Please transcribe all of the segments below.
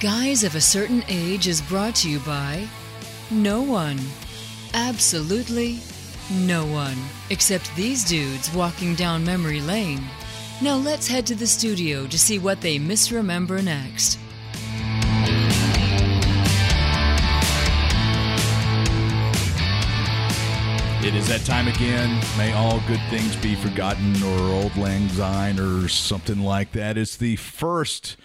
Guys of a Certain Age is brought to you by no one. Absolutely no one. Except these dudes walking down memory lane. Now let's head to the studio to see what they misremember next. It is that time again. May all good things be forgotten, or auld lang syne, or something like that. It's the first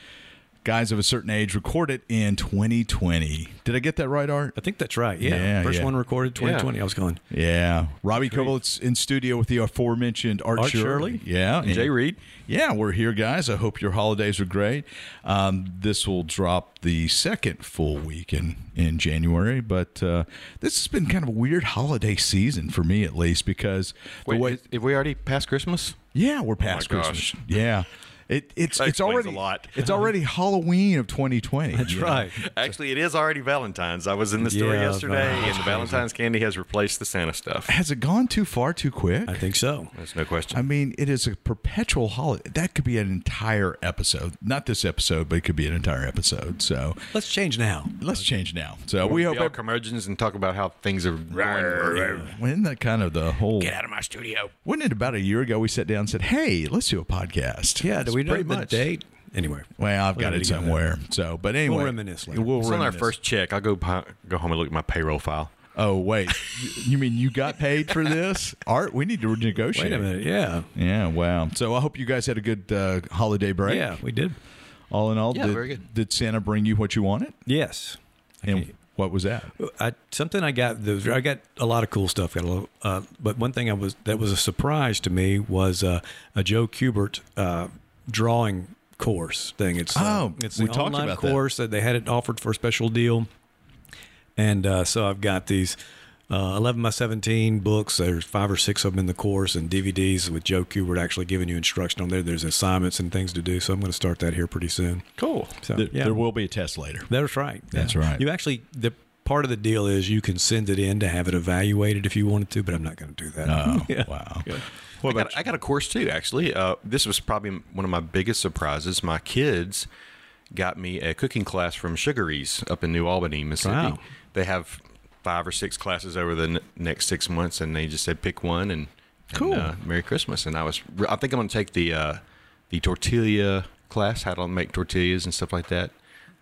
guys of a certain age recorded in 2020. Did I get that right, Art? I think that's right. Yeah. Yeah, First yeah. one recorded 2020. I was going. Yeah, Robbie Kovalitz in studio with the aforementioned Art, Art Shirley. Shirley. Yeah, And Jay Reed. Yeah, we're here, guys. I hope your holidays are great. Um, this will drop the second full week in in January, but uh, this has been kind of a weird holiday season for me, at least, because Wait, the way is- have we already passed Christmas? yeah, we're past my Christmas. gosh. Yeah. It, it's That it's already a lot. it's already Halloween of 2020. That's you know? right. Actually, it is already Valentine's. I was in the store Yeah, yesterday, Valentine's and the Valentine's candy has replaced the Santa stuff. Has it gone too far too quick? I think so. There's no question. I mean, it is a perpetual holiday. That could be an entire episode. Not this episode, but it could be an entire episode. So Let's change now. let's change now. So we we hope. all curmudgeons and talk about how things are going. Wasn't that kind of the whole? Get out of my studio. Wasn't it about a year ago we sat down and said, "Hey, let's do a podcast"? Yeah. Do we know pretty the much. date? Anyway. Well, I've got it need to go there. somewhere. So, but anyway, reminisce later. We'll It's on our first check. I'll go pi- go home and look at my payroll file. Oh wait, You- you mean you got paid for this? Art, we need to negotiate. Wait a minute. Yeah. Yeah, wow. So I hope you guys had a good uh, holiday break. Yeah, we did. All in all, Yeah, did, very good. did Santa bring you what you wanted? Yes. And what was that? I, something I got. Those I got a lot of cool stuff. Got a little, uh, but one thing I was that was a surprise to me was uh, a Joe Kubert uh, drawing course thing. It's uh, Oh, it's we an talked online about that. course that. they had it offered for a special deal, and uh, so I've got these. Uh, 11 by 17 books. There's five or six of them in the course, and DVDs with Joe Kubert actually giving you instruction on there. There's assignments and things to do. So I'm going to start that here pretty soon. Cool. So, There, yeah. there will be a test later. That's right. That's Yeah. right. You actually the part of the deal is you can send it in to have it evaluated if you wanted to, but I'm not going to do that. Oh, Yeah. wow. I What about got, I got a course too, actually. Uh, this was probably one of my biggest surprises. My kids got me a cooking class from Sugaree's up in New Albany, Mississippi. Wow. They have five or six classes over the n- next six months, and they just said pick one and, and, Cool. uh, Merry Christmas. And I was, I think I'm going to take the uh, the tortilla class, how to make tortillas and stuff like that.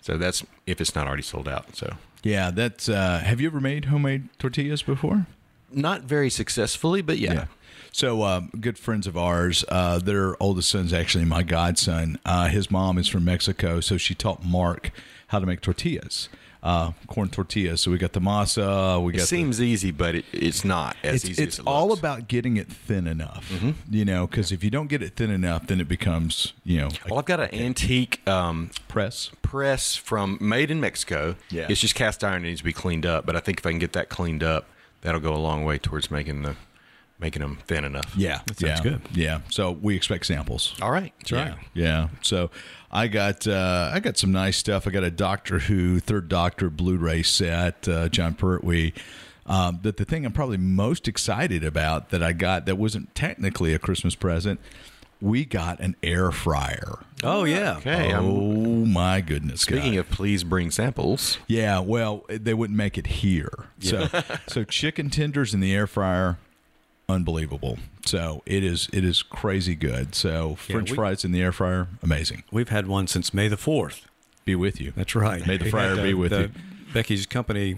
So that's if it's not already sold out. So Yeah, that's. Uh, have you ever made homemade tortillas before? not very successfully, but yeah. So, um, good friends of ours, uh, their oldest son's actually my godson. Uh, his mom is from Mexico, so she taught Mark how to make tortillas, uh, corn tortillas. So we got the masa. We It got. seems easy, but it, it's not as it's easy it's as it all looks. about getting it thin enough, you know. Because if you don't get it thin enough, then it becomes, you know, Well, I've got an antique um, press. press from made in Mexico. Yeah. It's just cast iron. It needs to be cleaned up. But I think if I can get that cleaned up, that'll go a long way towards making the making them thin enough. Yeah, That yeah, sounds good. Yeah, so we expect samples. All right. that's Yeah, yeah. So I got uh, I got some nice stuff. I got a Doctor Who Third Doctor Blu-ray set. Uh, Jon Pertwee. Um, but the thing I'm probably most excited about that I got that wasn't technically a Christmas present, we got an air fryer. Oh yeah. Okay. I'm- oh my goodness! Speaking guys. of, please bring samples. Yeah, well, they wouldn't make it here. So, so chicken tenders in the air fryer, unbelievable. So it is it is crazy good. So French we- fries in the air fryer, amazing. We've had one since May the fourth. Be with you. That's right. May the fryer had, be with the- you. Becky's company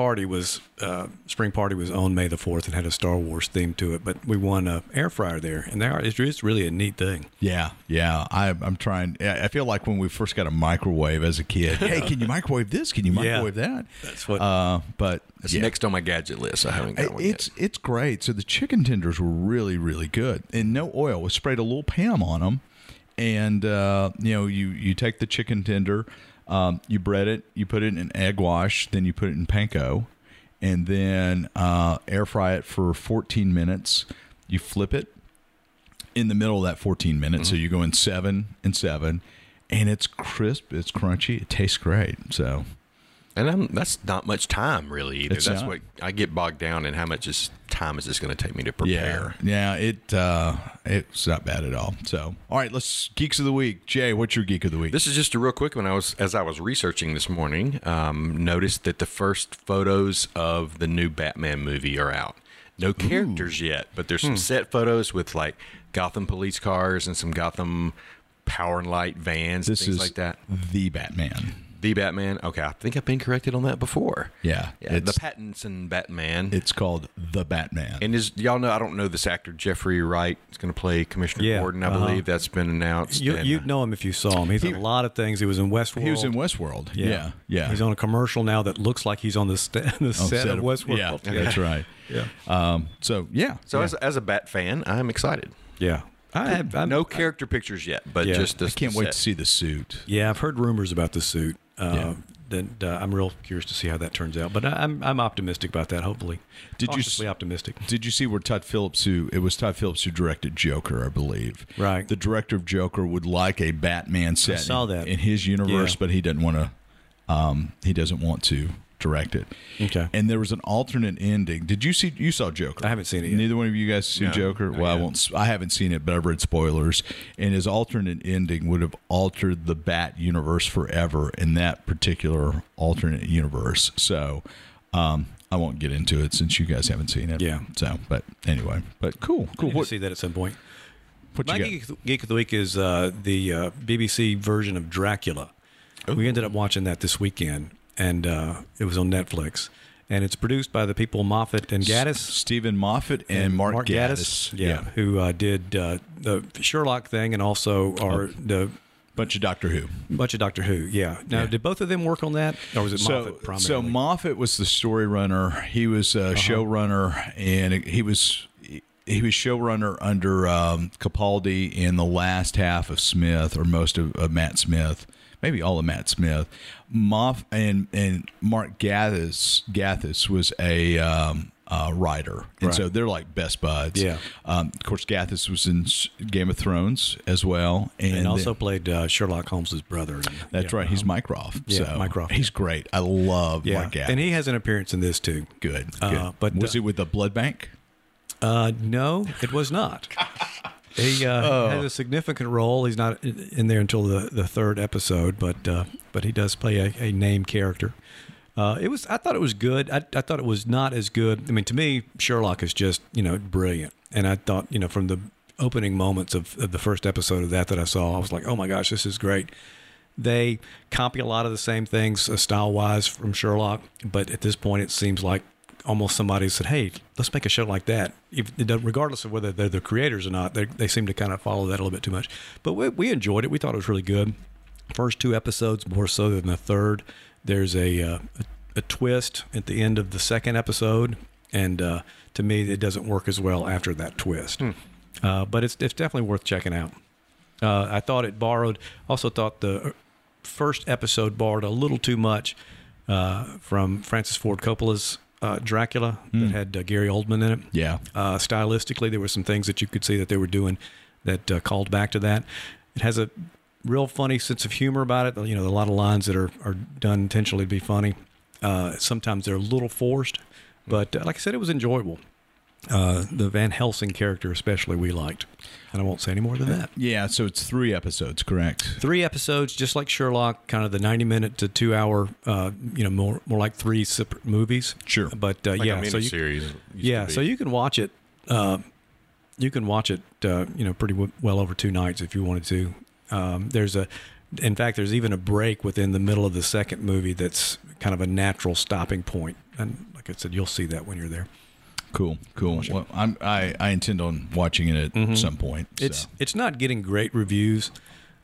party was uh, spring party was on May the fourth and had a Star Wars theme to it. But we won a air fryer there, and there it's it's really a neat thing. Yeah, yeah. I, I'm trying. I I feel like when we first got a microwave as a kid. hey, can you microwave this? Can you Yeah. microwave that? That's what- Uh, but It's yeah. next on my gadget list. I haven't got one yet. It's it's great. So the chicken tenders were really really good, and no oil. We sprayed a little Pam on them, and uh, you know you you take the chicken tender, um, you bread it, you put it in egg wash, then you put it in panko, and then uh, air fry it for 14 minutes. You flip it in the middle of that 14 minutes, so you go in seven and seven, and it's crisp, it's crunchy, it tastes great. So And I'm, that's not much time, really, either. It's that's not. what I get bogged down in how much is time is this going to take me to prepare? yeah, it uh, it's not bad at all. So, all right, let's geeks of the week. Jay, what's your geek of the week? This is just a real quick one. I was as I was researching this morning, um, noticed that the first photos of the new Batman movie are out. No characters yet, but there's some set photos with like Gotham police cars and some Gotham power and light vans this and things is like that. the Batman. The Batman. Okay, I think I've been corrected on that before. Yeah, Yeah, the it's Pattinson Batman. it's called the Batman. and is y'all know? I don't know this actor Jeffrey Wright is going to play Commissioner Yeah, Gordon. I uh-huh. believe that's been announced. You, and, you'd uh, know him if you saw him. He's in a lot of things. He was in Westworld. he was in Westworld. Yeah, yeah. He's on a commercial now that looks like he's on the, st- the On set, of Westworld. Yeah, that's right. Yeah. Um, so yeah, so yeah. as, as a Bat fan, I'm excited. Yeah. I have I'm, no character pictures yet, but Yeah. just the, I can't the wait set. to see the suit. Yeah, I've heard rumors about the suit. Uh, Yeah. And uh, I'm real curious to see how that turns out. But I, I'm I'm optimistic about that. Hopefully, Did you Cautiously s- optimistic? Did you see where Todd Phillips, who it was Todd Phillips who directed Joker, I believe. Right. The director of Joker would like a Batman set saw in, that. in his universe, Yeah. but he doesn't want to. Um, he doesn't want to direct it. Okay. And there was an alternate ending. Did you see? You saw Joker? I haven't seen it yet. Neither one of you guys see No, Joker. Well, I yet. won't. I haven't seen it, but I've read spoilers. And his alternate ending would have altered the Bat universe forever in that particular alternate universe. So. Um, I won't get into it since you guys haven't seen it. Yeah. So, but anyway, but cool, cool. What, see that at some point. what My geek, geek of the week is uh, the uh, BBC version of Dracula. We ended up watching that this weekend, and uh, it was on Netflix. And it's produced by the people Moffat and Gatiss. Steven Moffat and, Mark, Gatiss. yeah, who uh, did uh, the Sherlock thing and also are the bunch of Doctor Who. bunch of Doctor Who. Yeah. Now, Yeah. did both of them work on that, or was it So, Moffat primarily? so Moffat was the story runner. He was a showrunner, and he was he was showrunner under um, Capaldi in the last half of Smith, or most of, of Matt Smith, maybe all of Matt Smith. Moff and and Mark Gatiss Gatiss was a um, uh, writer, and Right. so they're like best buds. Yeah. Um, of course, Gatiss was in Game of Thrones as well, and, and also then- played uh, Sherlock Holmes's brother. in- that's yeah, right. He's uh-huh. Mycroft. Yeah, so Mycroft, He's yeah. great. I love Yeah, Mark Gatiss. and he has an appearance in this too. Good. Uh, good. but, was uh, he with the blood bank? Uh, no, it was not. He uh, Oh. has a significant role. He's not in there until the, the third episode, but uh, but he does play a, a name character. Uh, it was. I thought it was good. I, I thought it was not as good. I mean, to me, Sherlock is just you know brilliant, and I thought you know from the opening moments of, of the first episode of that that I saw, I was like, oh my gosh, this is great. They copy a lot of the same things uh, style wise from Sherlock, but at this point, it seems like almost somebody said, "Hey, let's make a show like that." If, regardless of whether they're the creators or not, they they seem to kind of follow that a little bit too much. But we, we enjoyed it. We thought it was really good. First two episodes more so than the third. There's a uh, a, a twist at the end of the second episode, and uh, to me, it doesn't work as well after that twist. Uh, but it's it's definitely worth checking out. Uh, I thought it borrowed. Also thought the first episode borrowed a little too much uh, from Francis Ford Coppola's uh, Dracula that had uh, Gary Oldman in it. Yeah. Uh, stylistically, there were some things that you could see that they were doing that uh, called back to that. It has a real funny sense of humor about it. You know, a lot of lines that are, are done intentionally to be funny. Uh, sometimes they're a little forced, but uh, like I said, it was enjoyable. Uh, the Van Helsing character, especially, we liked. And I won't say any more than that. Yeah. So it's three episodes, correct? Three episodes, just like Sherlock, kind of the ninety-minute to two-hour, uh, you know, more more like three separate movies. Sure. But uh, Like yeah, a so you, miniseries. used yeah, so you can watch it. Uh, you can watch it, uh, you know, pretty w- well over two nights if you wanted to. Um, there's a, in fact, there's even a break within the middle of the second movie that's kind of a natural stopping point. And like I said, you'll see that when you're there. Cool. Cool. Well, I'm, I I intend on watching it at some point. so. Mm-hmm. It's it's not getting great reviews.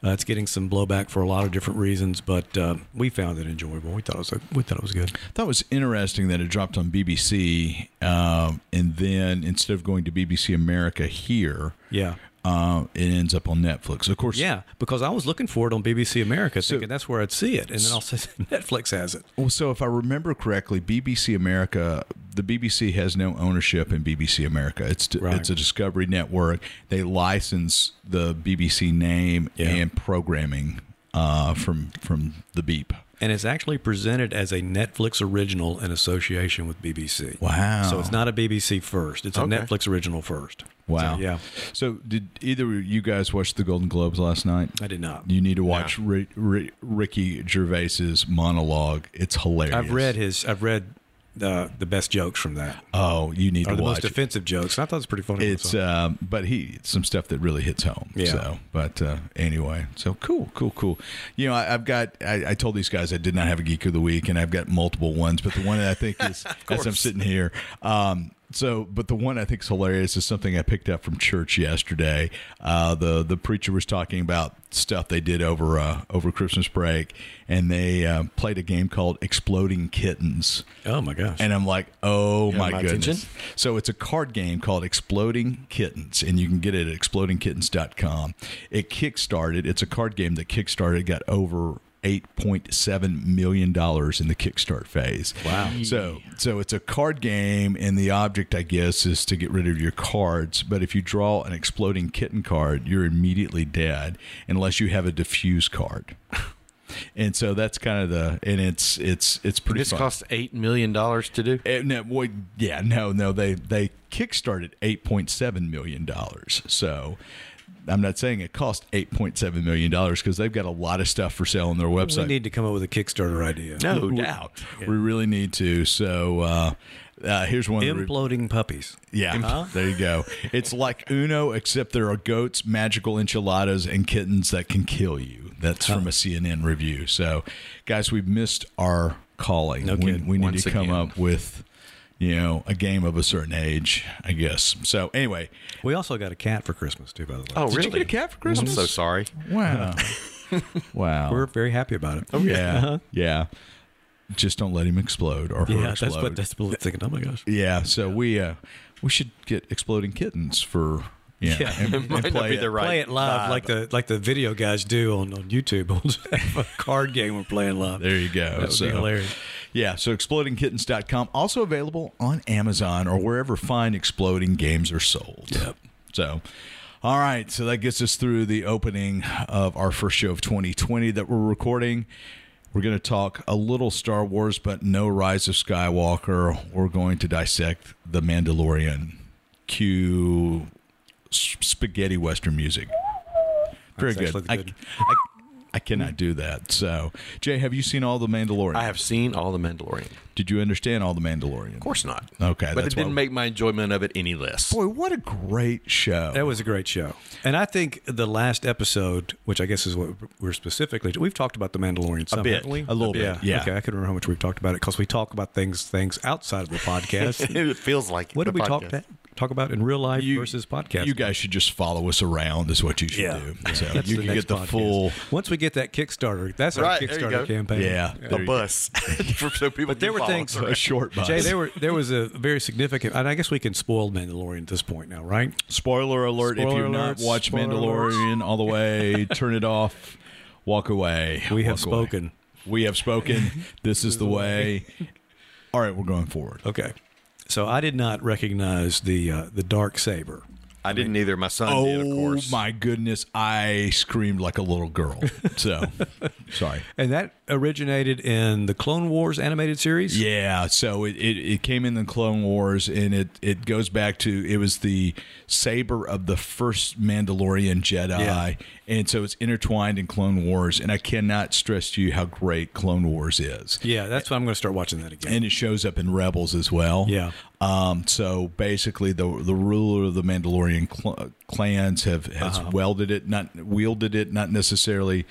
Uh, it's getting some blowback for a lot of different reasons, but uh, we found it enjoyable. We thought it was a, we thought it was good. I thought it was interesting that it dropped on BBC, um, and then instead of going to BBC America here, Yeah. Uh, it ends up on Netflix. Of course, Yeah, because I was looking for it on BBC America, So- thinking that's where I'd see it, and then also Netflix has it. Well, so if I remember correctly, BBC America, the BBC has no ownership in BBC America. It's Right. it's a Discovery network. They license the BBC name Yeah. and programming uh, from from the beep. And it's actually presented as a Netflix original in association with BBC. Wow. So it's not a BBC first; it's a Okay. Netflix original first. Wow. So, yeah, So did either of you guys watch the Golden Globes last night? I did not. You need to watch Ri- Ri- Ricky Gervais's monologue. It's hilarious. I've read his. I've read the the best jokes from that, Oh, you need or to the watch. most offensive jokes. And I thought it was pretty funny. It's um, but he some stuff that really hits home. Yeah. So, but uh, anyway, so cool, cool, cool. You know, I, I've got. I, I told these guys I did not have a geek of the week, and I've got multiple ones, but the one that I think is as I'm sitting here. Um, so, but the one I think is hilarious is something I picked up from church yesterday. Uh, the the preacher was talking about stuff they did over uh, over Christmas break, and they uh, played a game called Exploding Kittens. oh my gosh! And I'm like, oh my, my goodness. attention? So it's a card game called Exploding Kittens, and you can get it at explodingkittens.com. It kickstarted, it's a card game that kickstarted, got over $8.7 million in the Kickstart phase. Wow. So, so it's a card game, and the object, I guess, is to get rid of your cards. But if you draw an exploding kitten card, you're immediately dead unless you have a diffuse card. And so that's kind of the, and it's it's it's pretty. This fun. costs eight million dollars to do. Uh, no, well, yeah, no, no. They they kickstarted eight point seven million dollars. So I'm not saying it cost eight point seven million dollars because they've got a lot of stuff for sale on their website. we need to come up with a Kickstarter idea. No we, doubt. we really need to. So uh, uh, here's one. Imploding puppies. yeah, there you go. It's like Uno, except there are goats, magical enchiladas, and kittens that can kill you. That's from a CNN review. So, guys, we've missed our calling. No we, we need Once to come again. up with, you know, a game of a certain age, I guess. So, anyway, We also got a cat for Christmas too, by the way. Oh, did really? you get a cat for Christmas? I'm so sorry. Wow. wow. we're very happy about it. Oh yeah. Yeah. Just don't let him explode or her Yeah, explode. that's what that's what I'm thinking. Oh my gosh. Yeah, so we uh we should get exploding kittens for yeah, Yeah. and, and Might not play be it. the right Play it live vibe. like the like the video guys do on, on YouTube. We'll just have a card game we're playing live. There you go. That would so, be hilarious. Yeah, so explodingkittens.com also available on Amazon or wherever fine exploding games are sold. Yep. So all right, so that gets us through the opening of our first show of 2020 that we're recording. We're going to talk a little Star Wars, but no Rise of Skywalker. We're going to dissect The Mandalorian. Cue spaghetti western music. Very That's good. actually I. I, I cannot do that. So, Jay, have you seen all the Mandalorian? I have seen all the Mandalorian. Did you understand all the Mandalorian? Of course not. Okay, but that's it didn't why- make my enjoyment of it any less. Boy, what a great show! That was a great show. And I think the last episode, which I guess is what we're specifically, we've talked about the Mandalorian some, bit. haven't we? A little bit, Yeah. yeah. Okay, I can't remember how much we've talked about it because we talk about things things outside of the podcast. it feels like what the did we talk podcast. About, talk about in real life You- versus podcast? You guys should just follow us around. Is what you should Yeah. do. So That's you can get the podcast. full. Once we get that Kickstarter, that's our Right, there you Kickstarter campaign. Yeah, A there bus. For- so people But there were things- us a short bus. Jay, there were there was a very significant, and I guess we can spoil Mandalorian at this point now, right? Spoiler alert! if you've not watched spoiler Mandalorian all the way, turn it off. Walk away. We have Walk away. spoken. We have spoken. This is the way. All right, we're going forward. Okay, so I did not recognize the uh, the dark saber. I didn't either. My son did, of Oh course. my goodness! I screamed like a little girl. So sorry. And that originated in the Clone Wars animated series. Yeah, so it, it, it came in the Clone Wars, and it, it goes back to it was the saber of the first Mandalorian Jedi, Yeah. And so it's intertwined in Clone Wars. And I cannot stress to you how great Clone Wars is. Yeah, that's why I'm going to start watching that again. And it shows up in Rebels as well. Yeah. Um, so basically, the the ruler of the Mandalorian cl- clans have has Uh-huh. welded it, not wielded it, not necessarily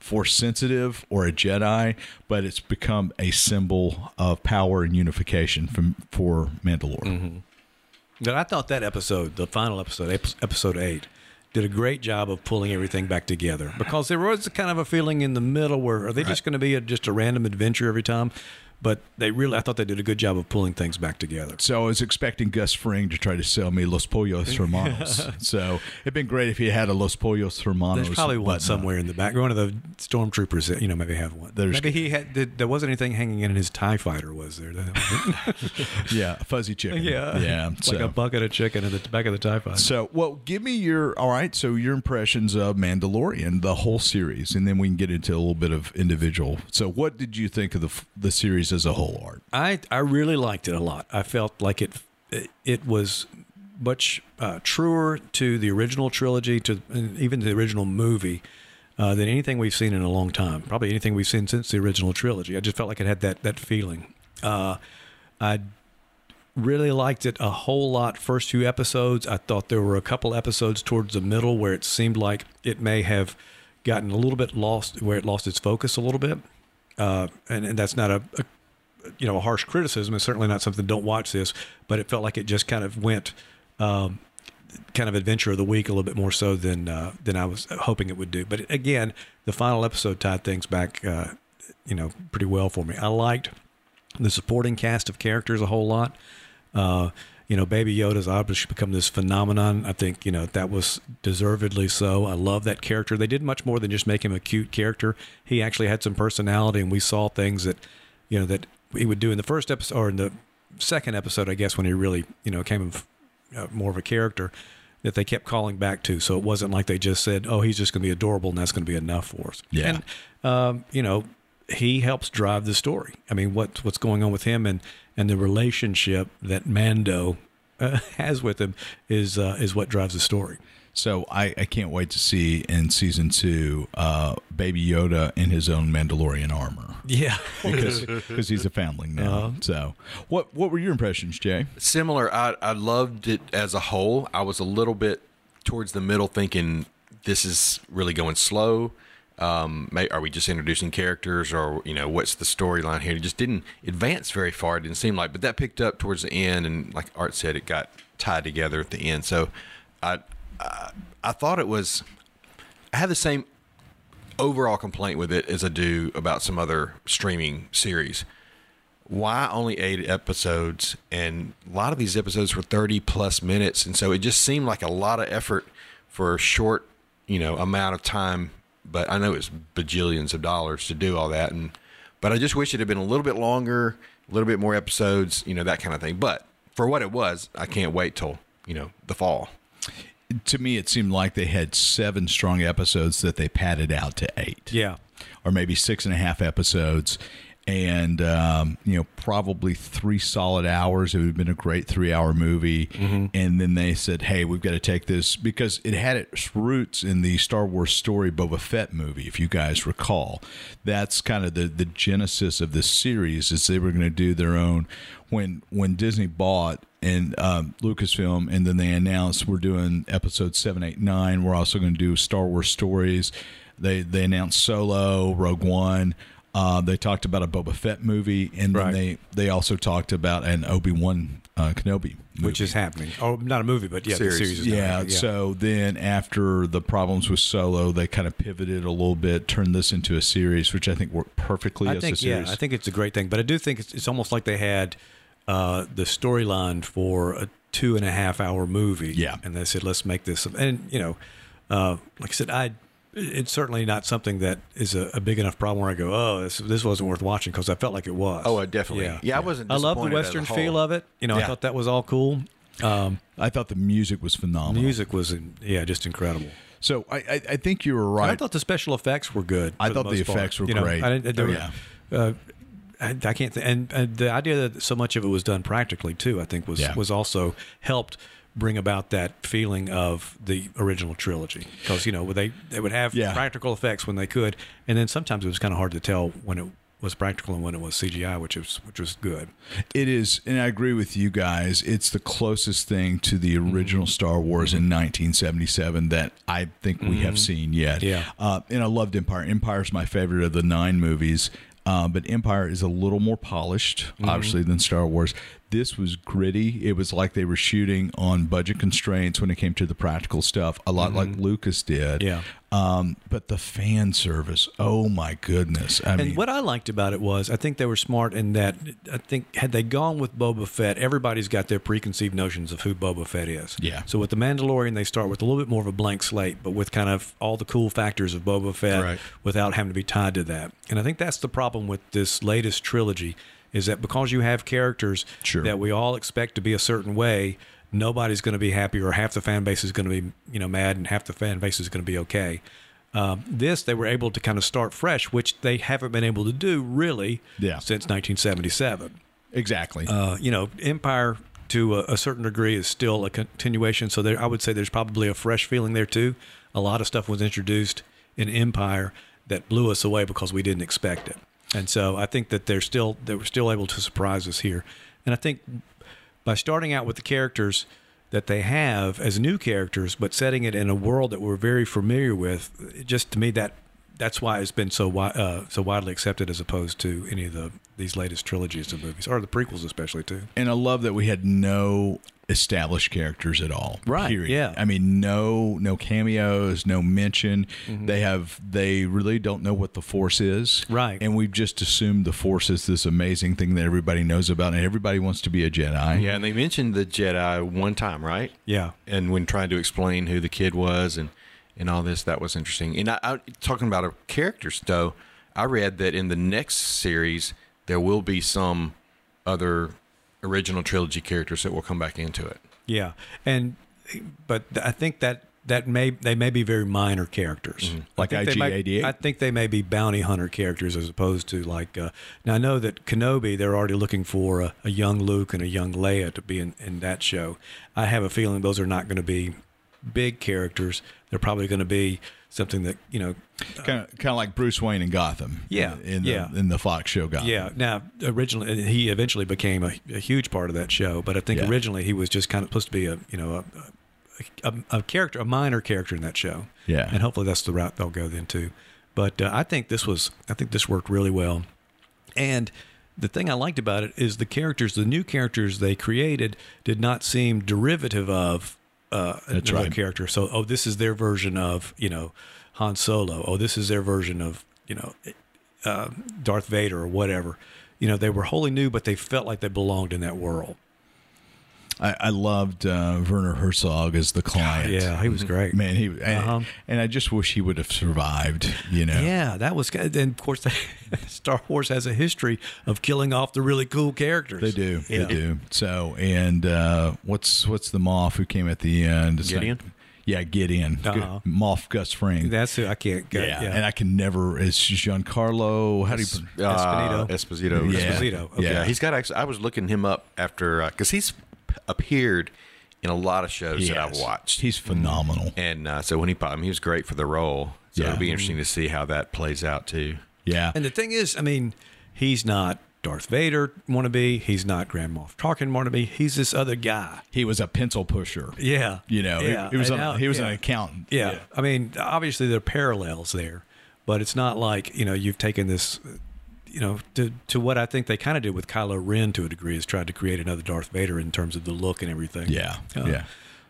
force sensitive or a Jedi, but it's become a symbol of power and unification from for Mandalore. Mm-hmm. But I thought that episode, the final episode, episode eight, did a great job of pulling everything back together because there was kind of a feeling in the middle where are they just going to be a, just a random adventure every time? But they really, I thought they did a good job of pulling things back together. So I was expecting Gus Fring to try to sell me Los Pollos Hermanos. so it'd been great if he had a Los Pollos Hermanos. There's probably one somewhere in the back. One of the stormtroopers, that, you know, maybe have one. There's- maybe he had. Did, there wasn't anything hanging in his Tie Fighter, was there? Yeah, fuzzy chicken. yeah, yeah. So. like a bucket of chicken in the back of the Tie Fighter. So, well, give me your all right. So, your impressions of Mandalorian, the whole series, and then we can get into a little bit of individual. So, what did you think of the the series as a whole, Art? I I really liked it a lot. I felt like it it was much uh, truer to the original trilogy, to even the original movie, uh, than anything we've seen in a long time. Probably anything we've seen since the original trilogy. I just felt like it had that that feeling. Uh, I really liked it a whole lot. First few episodes, I thought there were a couple episodes towards the middle where it seemed like it may have gotten a little bit lost, where it lost its focus a little bit. Uh, and, and that's not a, a you know a harsh criticism. It's certainly not something. Don't watch this, but it felt like it just kind of went. Um, kind of adventure of the week a little bit more so than uh, than I was hoping it would do. But again, the final episode tied things back, uh, you know, pretty well for me. I liked the supporting cast of characters a whole lot. Uh, you know, Baby Yoda's obviously become this phenomenon. I think you know that was deservedly so. I love that character. They did much more than just make him a cute character. He actually had some personality, and we saw things that you know that he would do in the first episode or in the second episode, I guess, when he really you know came of uh, more of a character that they kept calling back to. So it wasn't like they just said, "Oh, he's just going to be adorable, and that's going to be enough for us." Yeah. And um, you know, he helps drive the story. I mean, what what's going on with him and and the relationship that Mando uh, has with him is uh, is what drives the story. So, I, I can't wait to see in season two, uh, Baby Yoda in his own Mandalorian armor Yeah. because because he's a foundling now. Uh-huh. So, what what were your impressions, Jay? Similar. I, I loved it as a whole. I was a little bit towards the middle thinking this is really going slow. Um, may, are we just introducing characters or, you know, what's the storyline here? It just didn't advance very far. It didn't seem like, but that picked up towards the end. And like Art said, it got tied together at the end. So I, I, I thought it was, I had the same overall complaint with it as I do about some other streaming series why only eight episodes? And a lot of these episodes were 30 plus minutes. And so it just seemed like a lot of effort for a short, you know, amount of time. But I know it's bajillions of dollars to do all that. And, but I just wish it had been a little bit longer, a little bit more episodes, you know, that kind of thing. But for what it was, I can't wait till, you know, the fall. To me, it seemed like they had seven strong episodes that they padded out to eight. Yeah. or maybe six and a half episodes and um, you know probably three solid hours. It would have been a great three hour movie and then they said hey we've got to take this because it had its roots in the star wars story boba fett movie if you guys recall. That's kind of the, the genesis of this series is they were going to do their own. When when disney bought and um, lucasfilm and then they announced we're doing episode seven, eight, nine. we're also going to do star wars stories. They they announced Solo, Rogue One. Uh, they talked about a Boba Fett movie, and Right. then they they also talked about an Obi Wan uh, Kenobi, movie. Which is happening. Oh, not a movie, but yeah, Series. the series is yeah, happening. So then after the problems with Solo, they kind of pivoted a little bit, turned this into a series, which I think worked perfectly I as think a series. yeah, I think it's a great thing, but I do think it's, it's almost like they had uh, the storyline for a two and a half hour movie. Yeah. and they said let's make this, and you know, uh, like I said, I it's certainly not something that is a, a big enough problem where I go, oh, this this wasn't worth watching because I felt like it was. Oh, uh, definitely. Yeah, yeah. I wasn't I love the disappointed as a western whole. feel of it. You know, I thought that was all cool. Um, I thought the music was phenomenal. music was, yeah, just incredible. So I, I, I think you were And I thought the special effects were good. I thought the most part. effects were You know, great. I didn't, there were- yeah. uh, I, I can't. Th- and, and the idea that so much of it was done practically too, I think was Yeah. was also helped bring about that feeling of the original trilogy because you know they they would have Yeah. practical effects when they could, and then sometimes it was kind of hard to tell when it was practical and when it was CGI, which was which was good. It is, and I agree with you guys. It's the closest thing to the original Star Wars in 1977 that I think we have seen yet. Yeah. uh, and I loved Empire. Empire is my favorite of the nine movies, uh, but Empire is a little more polished, obviously, than Star Wars. This was gritty. It was like they were shooting on budget constraints when it came to the practical stuff, a lot like Lucas did. Yeah. Um, but the fan service, oh my goodness! I And mean, what I liked about it was, I think they were smart in that. I think had they gone with Boba Fett, everybody's got their preconceived notions of who Boba Fett is. Yeah. So with the Mandalorian, they start with a little bit more of a blank slate, but with kind of all the cool factors of Boba Fett, Right. without having to be tied to that. And I think that's the problem with this latest trilogy, is that because you have characters Sure. that we all expect to be a certain way, nobody's going to be happy, or half the fan base is going to be you know mad, and half the fan base is going to be okay. Um, this they were able to kind of start fresh, which they haven't been able to do really Yeah. since 1977. exactly. Uh, you know, Empire to a, a certain degree is still a continuation. So there, I would say there's probably a fresh feeling there too. A lot of stuff was introduced in Empire that blew us away because we didn't expect it, and so I think that they're still they were still able to surprise us here. And I think by starting out with the characters that they have as new characters, but setting it in a world that we're very familiar with, just to me that that's why it's been so uh, so widely accepted as opposed to any of the these latest trilogies of movies or the prequels especially too. and I love that we had no established characters at all. Right, Period. yeah. I mean, no, no cameos, no mention. Mm-hmm. They have. They really don't know what the Force is. Right. And we've just assumed the Force is this amazing thing that everybody knows about, and everybody wants to be a Jedi. Yeah, and they mentioned the Jedi one time, right? Yeah. And when trying to explain who the kid was and and all this, that was interesting. And I, I talking about our characters, though, I read that in the next series there will be some other original trilogy characters that will come back into it. Yeah, and but I think that that may they may be very minor characters, Mm-hmm. Like I think they might- IG-88? I think they may be bounty hunter characters as opposed to like. Uh, now I know that Kenobi they're already looking for a, a young Luke and a young Leia to be in, in that show. I have a feeling those are not going to be big characters. They're probably going to be something that you know Kind of, kind of like Bruce Wayne in Gotham. Yeah, In the, yeah. in the Fox show Gotham. Yeah. Now, originally, he eventually became a, a huge part of that show, but I think Yeah. originally he was just kind of supposed to be a you know a, a, a character, a minor character in that show. Yeah. And hopefully that's the route they'll go then too. But uh, I think this was I think this worked really well, and. The thing I liked about it is the characters, the new characters they created, did not seem derivative of uh, That's another right. character. So, oh, this is their version of you know Han Solo. Oh, this is their version of you know uh, Darth Vader or whatever. You know, they were wholly new, but they felt like they belonged in that world. I, I loved uh, Werner Herzog as the client. Yeah, he was great. Man, he and, Uh-huh. and I just wish he would have survived. You know. Yeah, that was good. And of course, Star Wars has a history of killing off the really cool characters. They do. Yeah. They do. So, and uh, what's what's the moth who came at the end? It's Gideon? like- yeah, Gideon. Uh-huh. Moff Gus Fring. That's who I can't get. yeah. Yeah, and I can never. It's Giancarlo. How do you? Uh, Esposito. Esposito. Yeah. Esposito. Okay. Yeah. Yeah, he's got actually. I was looking him up after because he's p- appeared in a lot of shows that I've watched, He's phenomenal. and uh, so when he popped, him, he was great for the role. So Yeah. it'll be interesting to see how that plays out too. Yeah. And the thing is, I mean, he's not Darth Vader wannabe. He's not Grand Moff Tarkin wannabe. He's this other guy. he was a pencil pusher. Yeah. You know, he- Yeah. he, was And a, now- he was yeah. an accountant. Yeah. I mean, obviously there are parallels there, but it's not like, you know, you've taken this, you know, to, to what I think they kind of did with Kylo Ren to a degree is tried to create another Darth Vader in terms of the look and everything. Yeah. Uh, yeah.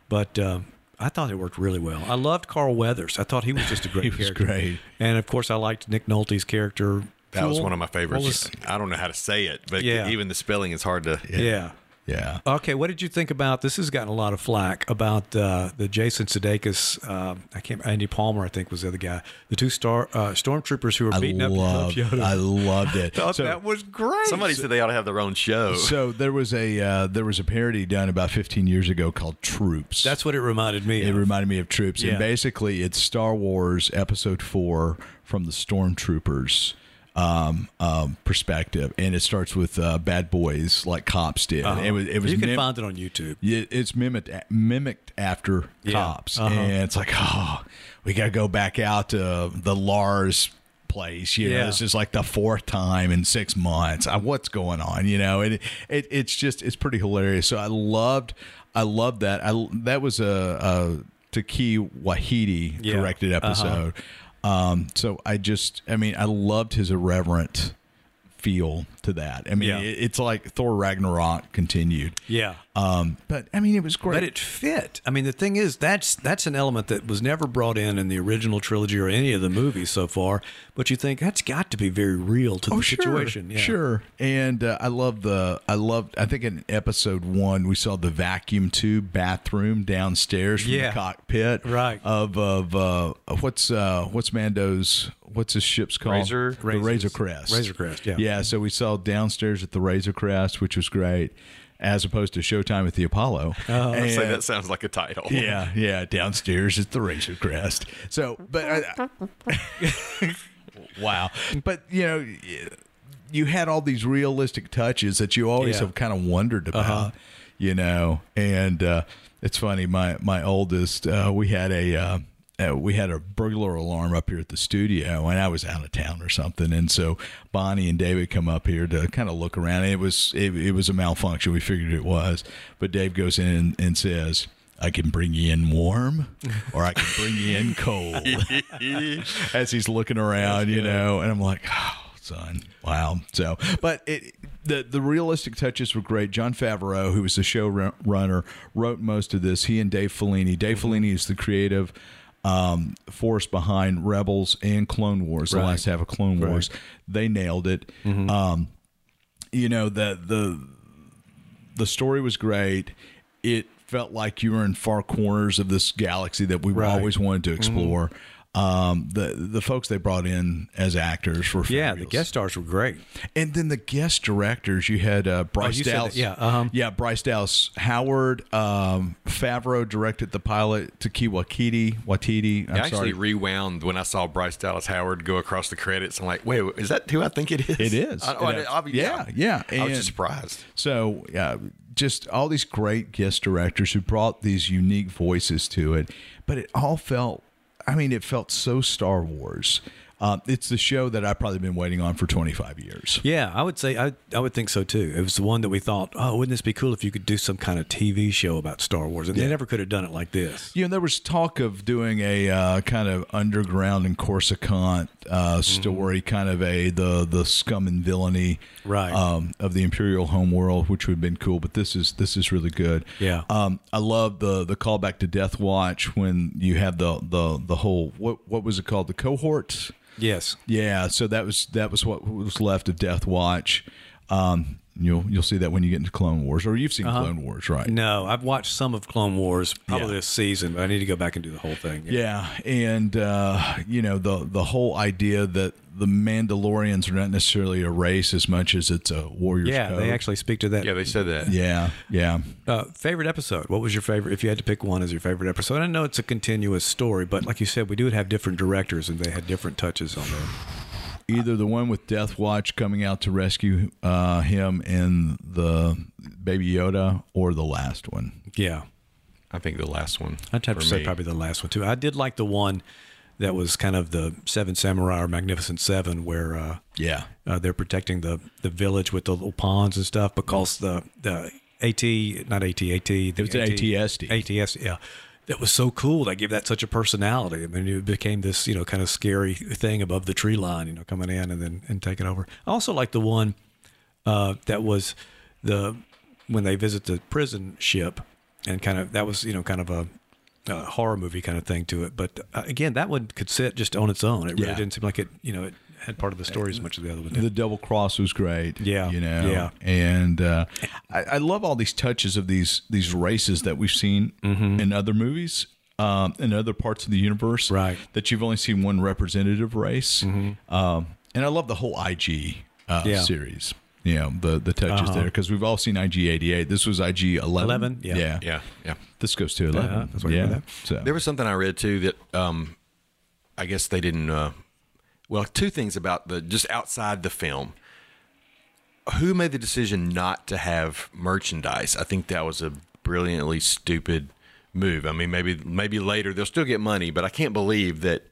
But um, I thought it worked really well. I loved Carl Weathers. I thought he was just a great He was character. great. And of course, I liked Nick Nolte's character. That was one of my favorites. Was- I don't know how to say it, but Yeah. even the spelling is hard to. yeah. Yeah. Okay, what did you think about this? Has gotten a lot of flack about uh, the Jason Sudeikis. Uh, I can't. Andy Palmer, I think, was the other guy. The two star uh, stormtroopers who were I beating up loved. Yoda. I loved it. thought So- that was great. Somebody said they ought to have their own show. So there was a uh, there was a parody done about 15 years ago called Troops. That's what it reminded me. it of. reminded me of Troops, Yeah. and basically it's Star Wars Episode Four from the Stormtroopers um, um, perspective, and it starts with uh, bad boys like cops did. Uh-huh. It was it was you can mim- find it on YouTube. Yeah, it's mimicked mimicked after Yeah. cops, Uh-huh. and it's like, oh, we got to go back out to the Lars place. You know, Yeah. this is like the fourth time in six months. Uh, what's going on? You know, and it, it it's just it's pretty hilarious. So I loved I loved that. I that was a, a Taki Wahidi Yeah. directed Uh-huh. Um, so I just, I mean, I loved his irreverent feel to that. I mean, Yeah. it, it's like Thor Ragnarok continued. Yeah. Um, but I mean, it was great. But it fit. I mean, the thing is, that's that's an element that was never brought in in the original trilogy or any of the movies so far. But you think that's got to be very real to the Oh, situation. Sure, Yeah. sure. And uh, I love the. I loved. I think in episode one we saw the vacuum tube bathroom downstairs from Yeah. the cockpit. Right. Of of uh, what's uh, what's Mando's what's his ship's called? Razor? The Razor Crest. Razor Crest, yeah. Yeah. So we saw downstairs at the Razor Crest, which was great, as opposed to Showtime at the Apollo. Oh, I'd say that sounds like a title. yeah, yeah, downstairs at the Razor Crest. So, but I, wow, but you know, you had all these realistic touches that you always Yeah. have kind of wondered about, you know. And uh, it's funny, my my oldest, uh, we had a. Uh, uh, we had a burglar alarm up here at the studio, and I was out of town or something, and so Bonnie and David come up here to kind of look around. It was it, it was a malfunction. We figured it was, but Dave goes in and, and says, "I can bring you in warm, or I can bring you in cold." As he's looking around, you know, and I'm like, "Oh, son, wow." So, but it. The, the realistic touches were great. Jon Favreau, who was the showrunner, wrote most of this. He and Dave Filoni. Dave Filoni is the creative um, force behind Rebels and Clone Wars, the Right. last half of Clone Wars. They nailed it. Um, you know the the the story was great. It felt like you were in far corners of this galaxy that we Right. always wanted to explore. Um, the the folks they brought in as actors were Yeah, the guest stars were great. and then the guest directors you had uh, Bryce you Dallas, yeah, uh-huh. yeah, Bryce Dallas Howard, um, Favreau directed the pilot, Taki Wakiti, Watiti. I'm I actually sorry, rewound when I saw Bryce Dallas Howard go across the credits. I'm like, wait, is that who I think it is? It is. I, oh, I, It is. I, Yeah, yeah, I was just surprised. So, yeah, just all these great guest directors who brought these unique voices to it, but it all felt, I mean, it felt so Star Wars. Um, it's the show that I've probably been waiting on for 25 years. Yeah, I would say I I would think so too. It was the one that we thought, oh, wouldn't this be cool if you could do some kind of TV show about Star Wars? And Yeah. they never could have done it like this. You know, there was talk of doing a uh, kind of underground and Coruscant uh, story, kind of a the the scum and villainy, Right. um, of the Imperial homeworld, which would have been cool. But this is this is really good. Yeah. um, I love the the callback to Death Watch when you have the the the whole what what was it called the cohort. Yes. Yeah, so that was that was what was left of Death Watch. Um, you'll you'll see that when you get into Clone Wars, or you've seen Clone Wars, right? No, I've watched some of Clone Wars, probably Yeah. this season, but I need to go back and do the whole thing. Yeah, and uh, you know the the whole idea that the Mandalorians are not necessarily a race as much as it's a warrior's Yeah, code. they actually speak to that. Yeah, they said that. Yeah, yeah. Uh, favorite episode? What was your favorite? If you had to pick one as your favorite episode, I know it's a continuous story, but like you said, we do have different directors and they had different touches on there. Either the one with Death Watch coming out to rescue uh, him and the Baby Yoda, or the last one. Yeah, I think the last one. I'd have to say me. probably the last one too. I did like the one that was kind of the Seven Samurai or Magnificent Seven, where uh, Yeah, uh, they're protecting the the village with the little ponds and stuff because the the AT not AT AT the was an AT-ST. ATS yeah that was so cool they gave that such a personality. I mean it became this you know kind of scary thing above the tree line you know coming in and then and taking over. I also like the one uh, that was the when they visit the prison ship and kind of that was you know kind of a, a horror movie kind of thing to it. But uh, again that one could sit just on its own. It really Yeah. didn't seem like it you know it had part of the story as much as the other one did. the double cross was great. Yeah, you know. yeah. and uh, I, I love all these touches of these these races that we've seen in other movies. Um, in other parts of the universe, Right. That you've only seen one representative race, um, and I love the whole IG uh, Yeah. series. You know the the touches Uh-huh. there because we've all seen IG eighty eight. This was IG eleven. 11, yeah. yeah, Yeah, yeah. This goes to eleven. Uh-huh, that's what I yeah. read So There was something I read too that um, I guess they didn't. Uh, well, two things about the just outside the film. Who made the decision not to have merchandise? I think that was a brilliantly stupid move. I mean, maybe maybe later they'll still get money, but I can't believe that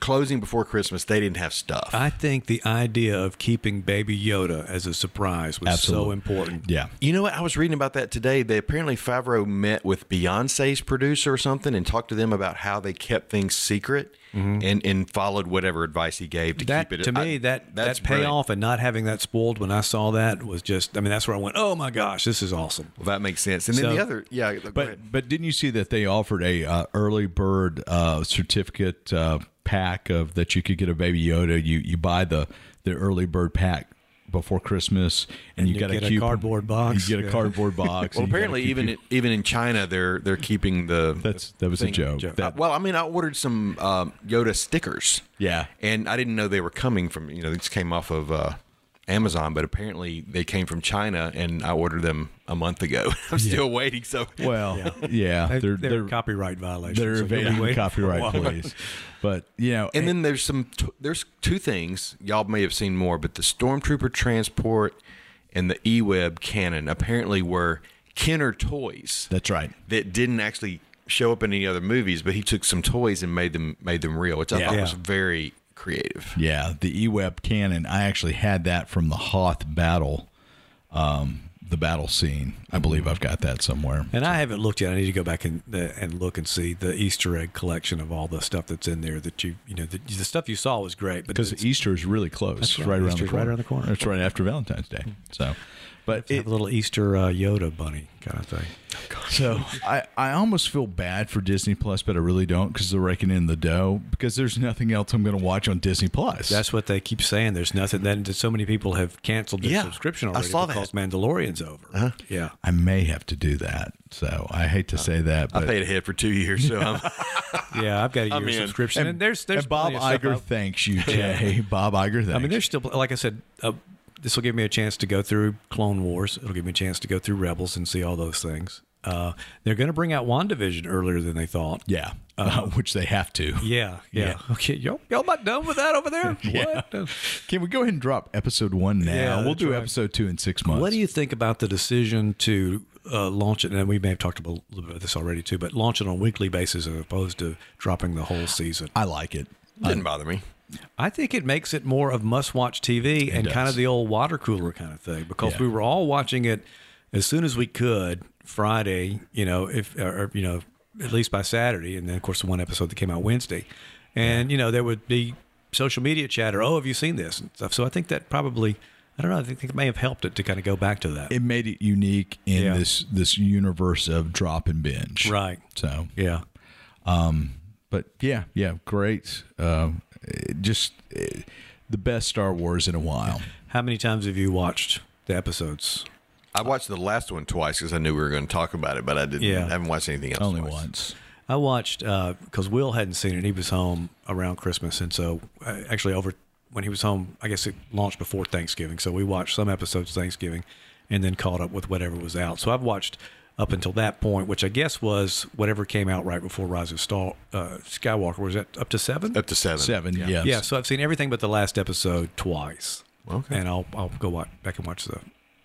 closing before Christmas, they didn't have stuff. I think the idea of keeping Baby Yoda as a surprise was so important. Yeah. You know what? I was reading about that today. They apparently Favreau met with Beyonce's producer or something and talked to them about how they kept things secret and, and followed whatever advice he gave to Mm-hmm. That keep it. to I- me, that that's that brilliant. payoff and not having that spoiled when I saw that was just. I mean, that's where I went. Oh my gosh, this is awesome. Well, that makes sense. And then the other, yeah. But but didn't you see that they offered a uh, early bird uh, certificate uh, pack of that you could get a Baby Yoda? You you buy the the early bird pack before Christmas, and, you, you got get a coupon- cardboard box. You get a cardboard box. well, and you got a apparently, even coupon- even in China, they're they're keeping the. that's that was a joke. joke. That- Uh, well, I mean, I ordered some um, Yoda stickers. Yeah. and I didn't know they were coming from. You know, these came off of uh, Amazon, but apparently they came from China, and I ordered them a month ago. I'm still waiting. So, well, yeah, They, they're they're, they're copyright violations. they're so you'll evading waiting copyright while. police. But you know, and then there's some. T- there's two things y'all may have seen more, but the Stormtrooper transport and the E-Web cannon apparently were Kenner toys. that's right. that didn't actually show up in any other movies, but he took some toys and made them made them real, which I Yeah. thought Yeah. was very creative. Yeah, the E-Web cannon. I actually had that from the Hoth battle, um, the battle scene. I believe I've got that somewhere. And I haven't looked yet. I need to go back and uh, and look and see the Easter egg collection of all the stuff that's in there. That you you know the, the stuff you saw was great, but because Easter is really close. That's It's right. right, around Easter's the right corner. around the corner. It's right after Valentine's Day. So, but have a little Easter uh, Yoda bunny kind of thing. so I, I almost feel bad for Disney Plus, but I really don't because they're raking in the dough. Because there's nothing else I'm going to watch on Disney Plus. That's what they keep saying. There's nothing. Then so many people have canceled their Yeah, subscription I already saw because that. Uh-huh. Mandalorian's over. Yeah. I may have to do that. So I hate to say that, But I but paid ahead for two years, so I'm, Yeah, I've got a year I'm subscription, and, there's there's and Bob plenty Iger thanks you, Jay. Bob Iger thanks. I mean, there's still, like I said, uh, this will give me a chance to go through Clone Wars. It'll give me a chance to go through Rebels and see all those things. Uh, they're going to bring out WandaVision earlier than they thought. yeah, which they have to. Yeah, yeah. Yeah. Okay, y'all, y'all not done with that over there? Yeah. What? Can we go ahead and drop episode one now? Yeah, we'll do right. episode two in six months. What do you think about the decision to uh, launch it? And we may have talked about a little bit of this already too, but launch it on a weekly basis as opposed to dropping the whole season. I like it. didn't bother me. I think it makes it more of must-watch TV and kind of the old water cooler kind of thing because Yeah. we were all watching it as soon as we could Friday, you know, if or, you know, at least by Saturday, and then of course the one episode that came out Wednesday, and you know there would be social media chatter. Oh, have you seen this and stuff? So I think that probably, I don't know, I think it may have helped it to kind of go back to that. It made it unique in Yeah. this this universe of drop and binge. Right. So, yeah. Um, but yeah, yeah, great. Uh, it just eh, the best Star Wars in a while. How many times have you watched the episodes? I watched the last one twice because I knew we were going to talk about it, but I didn't. Yeah. I haven't watched anything else. Only twice. once. I watched because Will hadn't seen it. He was home around Christmas, and so uh, actually over when he was home, I guess it launched before Thanksgiving. So we watched some episodes Thanksgiving, and then caught up with whatever was out. So I've watched up until that point, which I guess was whatever came out right before Rise of Star uh, Skywalker. Was that up to seven? Up to seven. Seven. Yes. Yeah. So I've seen everything but the last episode twice. Okay. And I'll I'll go watch, back and watch the.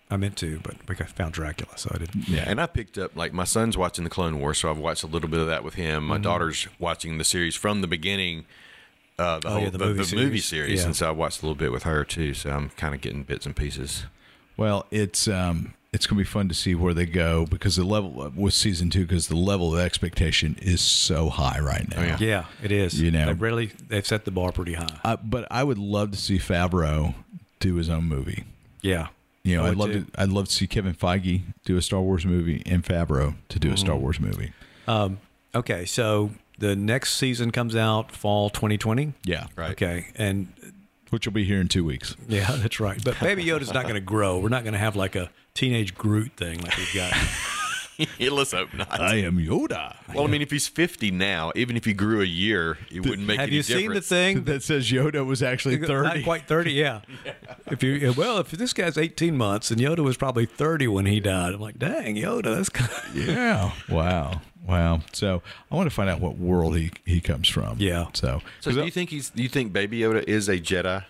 I meant to, but we got- found Dracula, so I didn't. Yeah, and I picked up like my son's watching the Clone Wars, so I've watched a little bit of that with him. Mm-hmm. My daughter's watching the series from the beginning, uh, the Oh, whole yeah, the the, movie the movie series. series, Yeah. and so I watched a little bit with her too. So I'm kind of getting bits and pieces. Well, it's um, it's gonna be fun to see where they go because the level with season two because the level of expectation is so high right now. Oh, yeah. Yeah, it is. You know. they've really they've set the bar pretty high. Uh, but I would love to see Favreau do his own movie. Yeah. You know, I I'd love too. to. I'd love to see Kevin Feige do a Star Wars movie and Favreau to do a Mm-hmm. Star Wars movie. Um, okay, so the next season comes out fall 2020. Yeah, Right. Okay, and Which will be here in two weeks. yeah, that's right. But Baby Yoda's not going to grow. We're not going to have like a teenage Groot thing like we've got. Let's hope not. I am Yoda. well, I mean, if he's 50 now, even if he grew a year, it wouldn't make have any you seen the difference. thing? that says Yoda was actually Not thirty. quite 30, yeah. If you well, if this guy's 18 months and Yoda was probably 30 when he died, I'm like, dang, Yoda, that's kind of, Yeah. Wow. Wow. So I want to find out what world he he comes from. Yeah. So, So do you think he's? Do you think Baby Yoda is a Jedi?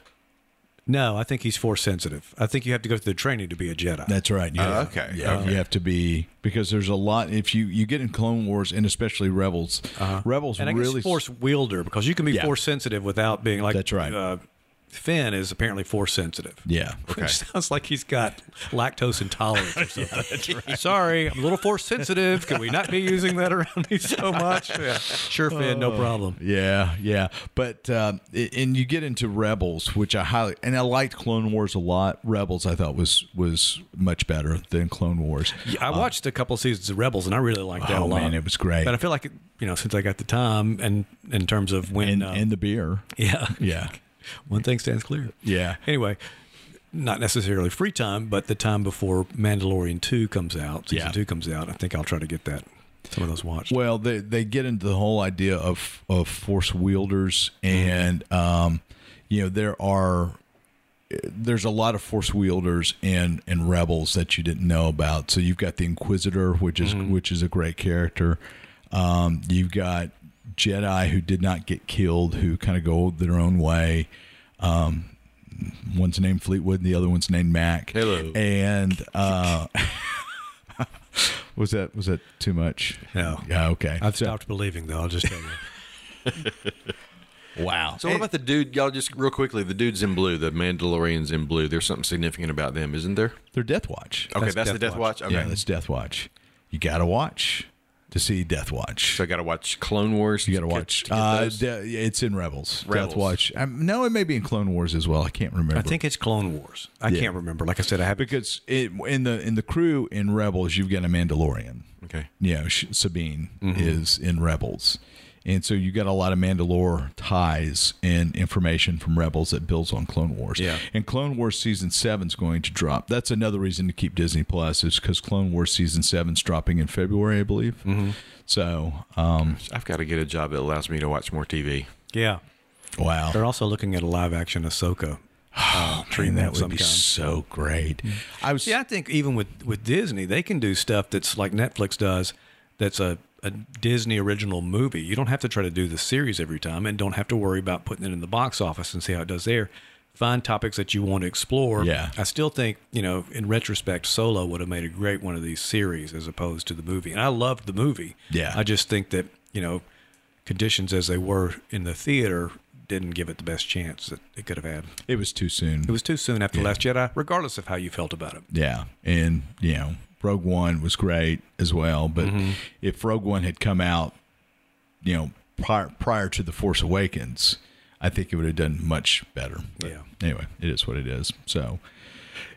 No, I think he's force sensitive. I think you have to go through the training to be a Jedi. That's right. Yeah. Oh, okay. Yeah, Okay. you have to be because there's a lot. If you you get in Clone Wars and especially Rebels, Rebels and I really guess force wielder because you can be Yeah. force sensitive without being like That's right. Uh, Finn is apparently force sensitive. Yeah. Which sounds like he's got lactose intolerance or something. Sorry, I'm a little force sensitive. Can we not be using that around me so much? Yeah. Sure, Finn, no problem. Yeah, yeah, but um, and you get into Rebels, which I highly and I liked Clone Wars a lot. Rebels I thought was was much better than Clone Wars. Yeah, I watched a couple seasons of Rebels and I really liked that Oh, a lot. man, it was great. But I feel like you know, since I got the time and in terms of when, and uh, and the beer. yeah, Yeah, one thing stands clear. yeah. Anyway, not necessarily free time, but the time before Mandalorian two comes out, season Yeah. two comes out. I think I'll try to get that some of those watched. Well, they they get into the whole idea of of force wielders, and um, you know there are there's a lot of force wielders and and rebels that you didn't know about. So you've got the Inquisitor, which is which is a great character. Um, you've got Jedi who did not get killed, who kind of go their own way. Um, one's named Fleetwood, and the other one's named Mac. Hello. And uh, was that was that too much? No. Yeah. Okay. I've So- stopped believing, though. I'll just tell you. Wow. So what about the dude? Y'all just real quickly. The dudes in blue, the Mandalorians in blue. There's something significant about them, isn't there? They're Death Watch. Okay, That's that's, the Death Death Watch. Watch. Okay, Yeah, that's Death Watch. You got to watch to see Death Watch. so I got to watch Clone Wars. You got to to get- watch. to get Uh, de- it's in Rebels. Rebels. Death Watch. Um, no, it may be in Clone Wars as well. I can't remember. I think it's Clone Wars. I Yeah. can't remember. Like I said, I have because it, in the in the crew in Rebels, you've got a Mandalorian. okay. you know, Sabine Mm-hmm. is in Rebels. And so you got a lot of Mandalore ties and information from Rebels that builds on Clone Wars. Yeah. And Clone Wars season seven is going to drop. That's another reason to keep Disney Plus is because Clone Wars season seven is dropping in February, I believe. Mm-hmm. So, um, I've got to get a job that allows me to watch more TV. Yeah. wow, They're also looking at a live action Ahsoka. Uh, Man, that would some be kind. so great. I was Yeah, I think even with, with Disney, they can do stuff that's like Netflix does. That's a, a Disney original movie. You don't have to try to do the series every time, and don't have to worry about putting it in the box office and see how it does there. Find topics that you want to explore. Yeah. I still think you know, in retrospect, Solo would have made a great one of these series as opposed to the movie. And I loved the movie. Yeah. I just think that you know, conditions as they were in the theater didn't give it the best chance that it could have had. it was too soon. It was too soon after Yeah. Last Jedi, regardless of how you felt about it. Yeah, and you know, Rogue One was great as well. But Mm-hmm. if Rogue One had come out, you know, prior prior to the Force Awakens, I think it would have done much better. But Yeah. Anyway, it is what it is. So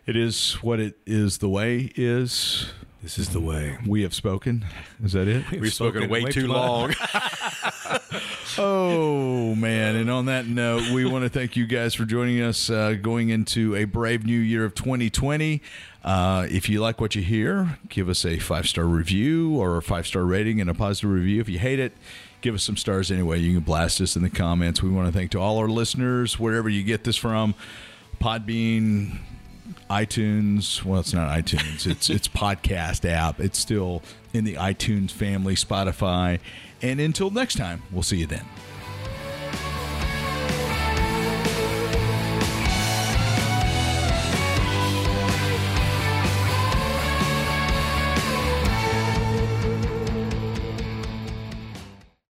it is what it is. The way is. This is the way. We have spoken. Is that it? We've spoken, way, too long. Oh man! And on that note, we want to thank you guys for joining us uh, going into a brave new year of 2020. Uh, if you like what you hear, give us a five star review or a five star rating and a positive review. If you hate it, give us some stars anyway. You can blast us in the comments. We want to thank to all our listeners wherever you get this from, Podbean, iTunes. Well, it's not iTunes. It's it's podcast app. It's still in the iTunes family, Spotify. And until next time, we'll see you then.